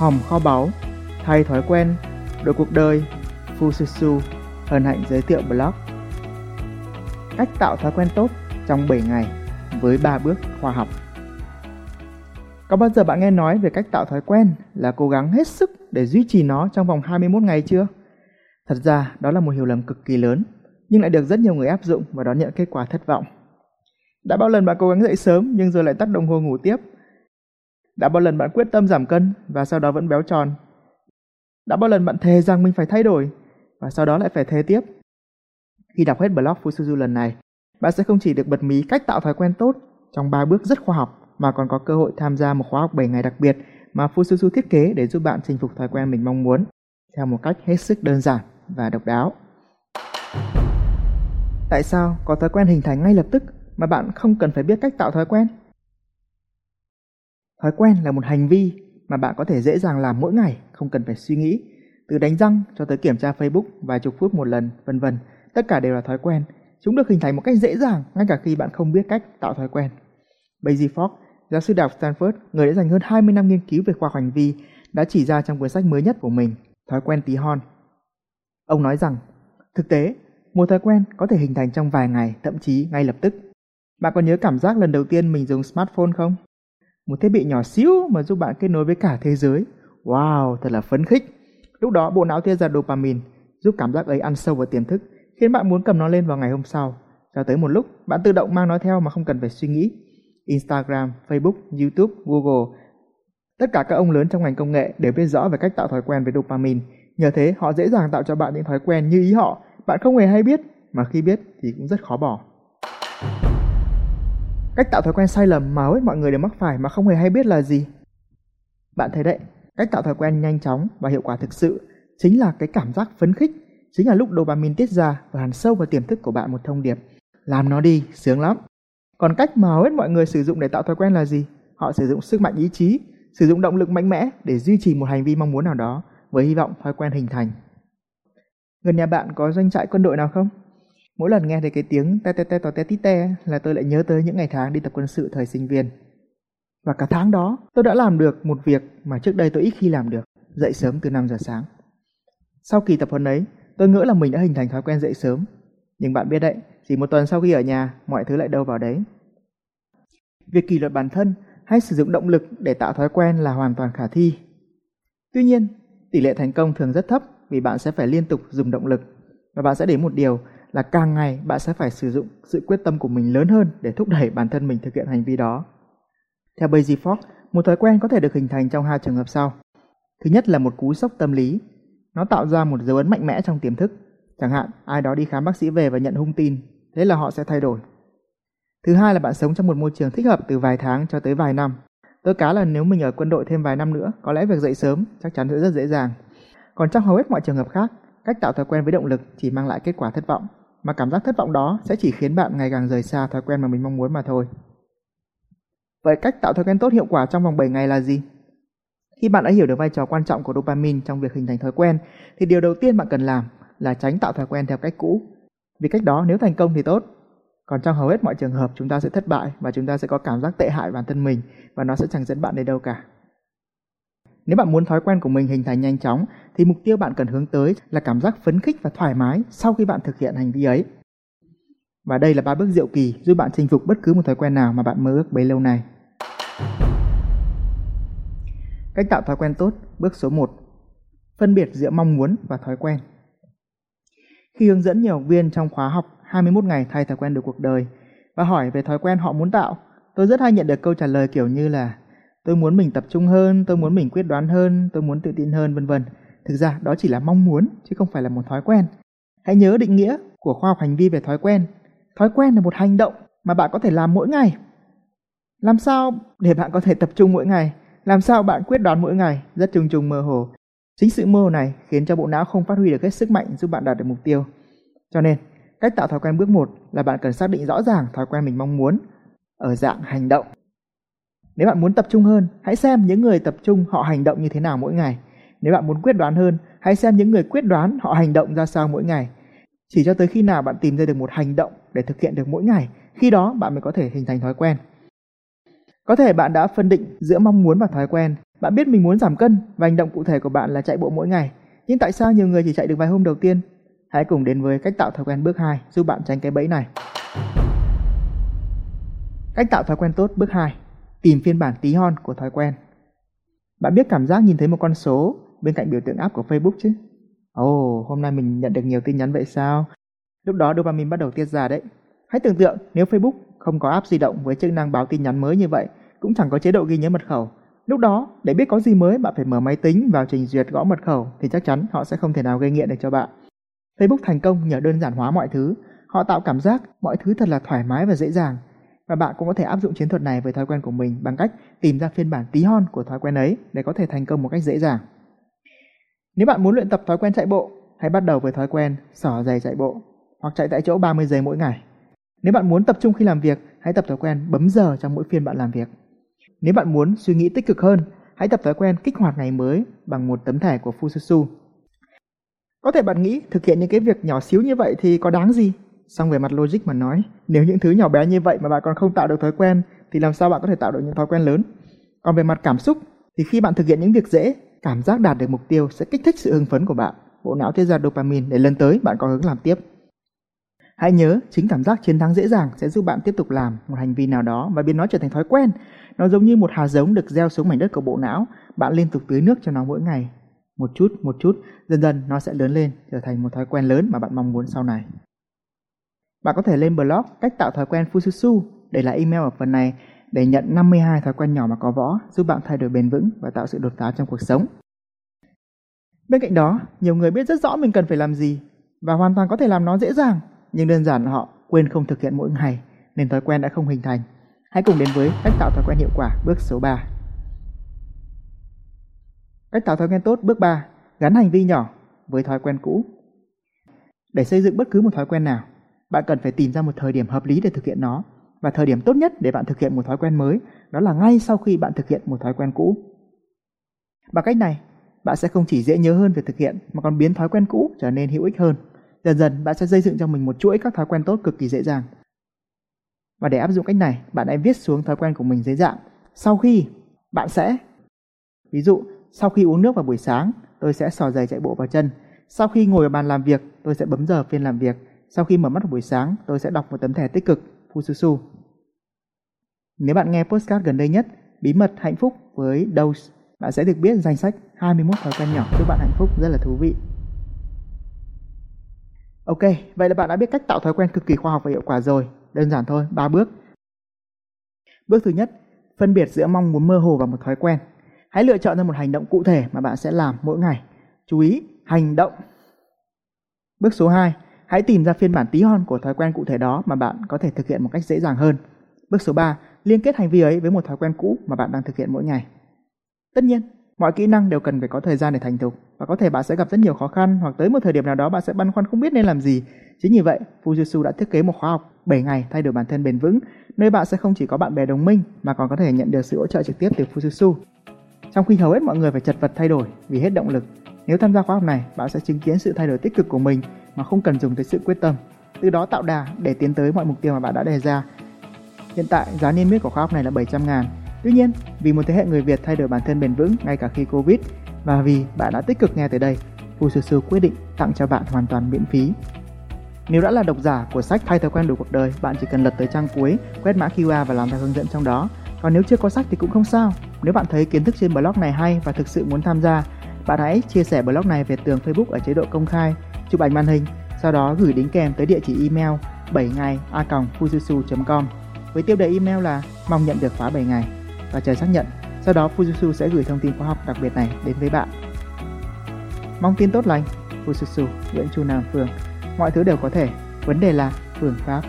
hòm kho báu, thay thói quen, đổi cuộc đời, Fususu hân hạnh giới thiệu blog. Cách tạo thói quen tốt trong 7 ngày với 3 bước khoa học. Có bao giờ bạn nghe nói về cách tạo thói quen là cố gắng hết sức để duy trì nó trong vòng 21 ngày chưa? Thật ra đó là một hiểu lầm cực kỳ lớn, nhưng lại được rất nhiều người áp dụng và đón nhận kết quả thất vọng. Đã bao lần bạn cố gắng dậy sớm nhưng rồi lại tắt đồng hồ ngủ tiếp? Đã bao lần bạn quyết tâm giảm cân và sau đó vẫn béo tròn? Đã bao lần bạn thề rằng mình phải thay đổi và sau đó lại phải thề tiếp? Khi đọc hết blog Fusuzu lần này, bạn sẽ không chỉ được bật mí cách tạo thói quen tốt trong 3 bước rất khoa học mà còn có cơ hội tham gia một khóa học 7 ngày đặc biệt mà Fusuzu thiết kế để giúp bạn chinh phục thói quen mình mong muốn theo một cách hết sức đơn giản và độc đáo. Tại sao có thói quen hình thành ngay lập tức mà bạn không cần phải biết cách tạo thói quen? Thói quen là một hành vi mà bạn có thể dễ dàng làm mỗi ngày, không cần phải suy nghĩ. Từ đánh răng cho tới kiểm tra Facebook vài chục phút một lần, vân vân, tất cả đều là thói quen. Chúng được hình thành một cách dễ dàng ngay cả khi bạn không biết cách tạo thói quen. Basie Fogg, giáo sư đại học Stanford, người đã dành hơn 20 năm nghiên cứu về khoa học hành vi, đã chỉ ra trong cuốn sách mới nhất của mình, Thói quen tí hon. Ông nói rằng, thực tế, một thói quen có thể hình thành trong vài ngày, thậm chí ngay lập tức. Bạn còn nhớ cảm giác lần đầu tiên mình dùng smartphone không? Một thiết bị nhỏ xíu mà giúp bạn kết nối với cả thế giới. Wow, thật là phấn khích. Lúc đó bộ não tiết ra dopamine, giúp cảm giác ấy ăn sâu vào tiềm thức, khiến bạn muốn cầm nó lên vào ngày hôm sau. Cho tới một lúc, bạn tự động mang nó theo mà không cần phải suy nghĩ. Instagram, Facebook, YouTube, Google, tất cả các ông lớn trong ngành công nghệ đều biết rõ về cách tạo thói quen với dopamine. Nhờ thế, họ dễ dàng tạo cho bạn những thói quen như ý họ, bạn không hề hay biết, mà khi biết thì cũng rất khó bỏ. Cách tạo thói quen sai lầm mà hết mọi người đều mắc phải mà không hề hay biết là gì? Bạn thấy đấy, cách tạo thói quen nhanh chóng và hiệu quả thực sự chính là cái cảm giác phấn khích, chính là lúc dopamine tiết ra và hàn sâu vào tiềm thức của bạn một thông điệp. Làm nó đi, sướng lắm. Còn cách mà hầu hết mọi người sử dụng để tạo thói quen là gì? Họ sử dụng sức mạnh ý chí, sử dụng động lực mạnh mẽ để duy trì một hành vi mong muốn nào đó với hy vọng thói quen hình thành. Gần nhà bạn có doanh trại quân đội nào không? Mỗi lần nghe thấy cái tiếng te te te tò te tít te là tôi lại nhớ tới những ngày tháng đi tập quân sự thời sinh viên. Và cả tháng đó, tôi đã làm được một việc mà trước đây tôi ít khi làm được, dậy sớm từ 5 giờ sáng. Sau kỳ tập huấn ấy, tôi ngỡ là mình đã hình thành thói quen dậy sớm. Nhưng bạn biết đấy, chỉ một tuần sau khi ở nhà, mọi thứ lại đâu vào đấy. Việc kỷ luật bản thân hay sử dụng động lực để tạo thói quen là hoàn toàn khả thi. Tuy nhiên, tỷ lệ thành công thường rất thấp vì bạn sẽ phải liên tục dùng động lực và bạn sẽ đến một điều là càng ngày bạn sẽ phải sử dụng sự quyết tâm của mình lớn hơn để thúc đẩy bản thân mình thực hiện hành vi đó. Theo Basie Fox, một thói quen có thể được hình thành trong hai trường hợp sau. Thứ nhất là một cú sốc tâm lý. Nó tạo ra một dấu ấn mạnh mẽ trong tiềm thức. Chẳng hạn, ai đó đi khám bác sĩ về và nhận hung tin, thế là họ sẽ thay đổi. Thứ hai là bạn sống trong một môi trường thích hợp từ vài tháng cho tới vài năm. Tôi cá là nếu mình ở quân đội thêm vài năm nữa, có lẽ việc dậy sớm chắc chắn sẽ rất dễ dàng. Còn trong hầu hết mọi trường hợp khác, cách tạo thói quen với động lực chỉ mang lại kết quả thất vọng, mà cảm giác thất vọng đó sẽ chỉ khiến bạn ngày càng rời xa thói quen mà mình mong muốn mà thôi. Vậy cách tạo thói quen tốt hiệu quả trong vòng 7 ngày là gì? Khi bạn đã hiểu được vai trò quan trọng của dopamine trong việc hình thành thói quen, thì điều đầu tiên bạn cần làm là tránh tạo thói quen theo cách cũ. Vì cách đó nếu thành công thì tốt, còn trong hầu hết mọi trường hợp chúng ta sẽ thất bại và chúng ta sẽ có cảm giác tệ hại bản thân mình và nó sẽ chẳng dẫn bạn đến đâu cả. Nếu bạn muốn thói quen của mình hình thành nhanh chóng thì mục tiêu bạn cần hướng tới là cảm giác phấn khích và thoải mái sau khi bạn thực hiện hành vi ấy. Và đây là ba bước diệu kỳ giúp bạn chinh phục bất cứ một thói quen nào mà bạn mơ ước bấy lâu nay. Cách tạo thói quen tốt, bước số 1. Phân biệt giữa mong muốn và thói quen. Khi hướng dẫn nhiều học viên trong khóa học 21 ngày thay thói quen được cuộc đời và hỏi về thói quen họ muốn tạo, tôi rất hay nhận được câu trả lời kiểu như là tôi muốn mình tập trung hơn, tôi muốn mình quyết đoán hơn, tôi muốn tự tin hơn vân vân. Thực ra đó chỉ là mong muốn chứ không phải là một thói quen. Hãy nhớ định nghĩa của khoa học hành vi về thói quen. Thói quen là một hành động mà bạn có thể làm mỗi ngày. Làm sao để bạn có thể tập trung mỗi ngày? Làm sao bạn quyết đoán mỗi ngày? Rất trùng trùng mơ hồ. Chính sự mơ hồ này khiến cho bộ não không phát huy được hết sức mạnh giúp bạn đạt được mục tiêu. Cho nên, cách tạo thói quen bước một là bạn cần xác định rõ ràng thói quen mình mong muốn ở dạng hành động. Nếu bạn muốn tập trung hơn, hãy xem những người tập trung họ hành động như thế nào mỗi ngày. Nếu bạn muốn quyết đoán hơn, hãy xem những người quyết đoán họ hành động ra sao mỗi ngày. Chỉ cho tới khi nào bạn tìm ra được một hành động để thực hiện được mỗi ngày, khi đó bạn mới có thể hình thành thói quen. Có thể bạn đã phân định giữa mong muốn và thói quen, Bạn biết mình muốn giảm cân và hành động cụ thể của bạn là chạy bộ mỗi ngày, nhưng tại sao nhiều người chỉ chạy được vài hôm đầu tiên? Hãy cùng đến với cách tạo thói quen bước 2 giúp bạn tránh cái bẫy này. Cách tạo thói quen tốt bước 2. Tìm phiên bản tí hon của thói quen. Bạn biết cảm giác nhìn thấy một con số bên cạnh biểu tượng app của Facebook chứ? Ồ, oh, hôm nay mình nhận được nhiều tin nhắn vậy sao? Lúc đó dopamine bắt đầu tiết ra đấy. Hãy tưởng tượng nếu Facebook không có app di động với chức năng báo tin nhắn mới như vậy, cũng chẳng có chế độ ghi nhớ mật khẩu. Lúc đó, để biết có gì mới, bạn phải mở máy tính vào trình duyệt gõ mật khẩu thì chắc chắn họ sẽ không thể nào gây nghiện được cho bạn. Facebook thành công nhờ đơn giản hóa mọi thứ. Họ tạo cảm giác mọi thứ thật là thoải mái và dễ dàng. Và bạn cũng có thể áp dụng chiến thuật này với thói quen của mình bằng cách tìm ra phiên bản tí hon của thói quen ấy để có thể thành công một cách dễ dàng. Nếu bạn muốn luyện tập thói quen chạy bộ, hãy bắt đầu với thói quen xỏ giày chạy bộ hoặc chạy tại chỗ 30 giây mỗi ngày. Nếu bạn muốn tập trung khi làm việc, hãy tập thói quen bấm giờ trong mỗi phiên bạn làm việc. Nếu bạn muốn suy nghĩ tích cực hơn, hãy tập thói quen kích hoạt ngày mới bằng một tấm thẻ của Fususu. Có thể bạn nghĩ thực hiện những cái việc nhỏ xíu như vậy thì có đáng gì? Xong về mặt logic mà nói, nếu những thứ nhỏ bé như vậy mà bạn còn không tạo được thói quen thì làm sao bạn có thể tạo được những thói quen lớn? Còn về mặt cảm xúc thì khi bạn thực hiện những việc dễ, cảm giác đạt được mục tiêu sẽ kích thích sự hưng phấn của bạn. Bộ não tiết ra dopamine để lần tới bạn có hứng làm tiếp. Hãy nhớ, chính cảm giác chiến thắng dễ dàng sẽ giúp bạn tiếp tục làm một hành vi nào đó và biến nó trở thành thói quen. Nó giống như một hạt giống được gieo xuống mảnh đất của bộ não, bạn liên tục tưới nước cho nó mỗi ngày. Một chút, một chút, dần dần nó sẽ lớn lên, trở thành một thói quen lớn mà bạn mong muốn sau này. Bạn có thể lên blog cách tạo thói quen Fususu để lại email ở phần này để nhận 52 thói quen nhỏ mà có võ giúp bạn thay đổi bền vững và tạo sự đột phá trong cuộc sống. Bên cạnh đó, nhiều người biết rất rõ mình cần phải làm gì và hoàn toàn có thể làm nó dễ dàng nhưng đơn giản họ quên không thực hiện mỗi ngày nên thói quen đã không hình thành. Hãy cùng đến với cách tạo thói quen hiệu quả bước số 3. Cách tạo thói quen tốt bước 3, gắn hành vi nhỏ với thói quen cũ. Để xây dựng bất cứ một thói quen nào, bạn cần phải tìm ra một thời điểm hợp lý để thực hiện nó và thời điểm tốt nhất để bạn thực hiện một thói quen mới đó là ngay sau khi bạn thực hiện một thói quen cũ. Bằng cách này, bạn sẽ không chỉ dễ nhớ hơn việc thực hiện mà còn biến thói quen cũ trở nên hữu ích hơn. Dần dần bạn sẽ xây dựng cho mình một chuỗi các thói quen tốt cực kỳ dễ dàng. Và để áp dụng cách này, bạn hãy viết xuống thói quen của mình dưới dạng sau khi bạn sẽ Ví dụ, sau khi uống nước vào buổi sáng, tôi sẽ sò giày chạy bộ vào chân. Sau khi ngồi ở bàn làm việc, tôi sẽ bấm giờ phiên làm việc. Sau khi mở mắt vào buổi sáng, tôi sẽ đọc một tấm thẻ tích cực, Fususu. Nếu bạn nghe postcard gần đây nhất, Bí mật hạnh phúc với Dose, bạn sẽ được biết danh sách 21 thói quen nhỏ giúp bạn hạnh phúc rất là thú vị. Ok, vậy là bạn đã biết cách tạo thói quen cực kỳ khoa học và hiệu quả rồi. Đơn giản thôi, 3 bước. Bước thứ nhất, phân biệt giữa mong muốn mơ hồ và một thói quen. Hãy lựa chọn ra một hành động cụ thể mà bạn sẽ làm mỗi ngày. Chú ý, hành động. Bước số 2, hãy tìm ra phiên bản tí hon của thói quen cụ thể đó mà bạn có thể thực hiện một cách dễ dàng hơn. Bước số 3, liên kết hành vi ấy với một thói quen cũ mà bạn đang thực hiện mỗi ngày. Tất nhiên, mọi kỹ năng đều cần phải có thời gian để thành thục và có thể bạn sẽ gặp rất nhiều khó khăn hoặc tới một thời điểm nào đó bạn sẽ băn khoăn không biết nên làm gì. Chính vì vậy, Fujitsu đã thiết kế một khóa học 7 ngày thay đổi bản thân bền vững, nơi bạn sẽ không chỉ có bạn bè đồng minh mà còn có thể nhận được sự hỗ trợ trực tiếp từ Fujitsu. Trong khi hầu hết mọi người phải chật vật thay đổi vì hết động lực, nếu tham gia khóa học này, bạn sẽ chứng kiến sự thay đổi tích cực của mình mà không cần dùng tới sự quyết tâm. Từ đó tạo đà để tiến tới mọi mục tiêu mà bạn đã đề ra. Hiện tại, giá niêm yết của khóa học này là 700 ngàn. Tuy nhiên, vì một thế hệ người Việt thay đổi bản thân bền vững ngay cả khi Covid và vì bạn đã tích cực nghe tới đây, Fususu quyết định tặng cho bạn hoàn toàn miễn phí. Nếu đã là độc giả của sách Thay thói quen đủ cuộc đời, bạn chỉ cần lật tới trang cuối, quét mã QR và làm theo hướng dẫn trong đó. Còn nếu chưa có sách thì cũng không sao. Nếu bạn thấy kiến thức trên blog này hay và thực sự muốn tham gia, bạn hãy chia sẻ blog này về tường Facebook ở chế độ công khai, chụp ảnh màn hình, sau đó gửi đính kèm tới địa chỉ email 7 ngày a com với tiêu đề email là mong nhận được khóa 7 ngày và chờ xác nhận. Sau đó Fujitsu sẽ gửi thông tin khóa học đặc biệt này đến với bạn. Mong tin tốt lành, Fujitsu, Nguyễn Chu Nam Phương. Mọi thứ đều có thể, vấn đề là phương pháp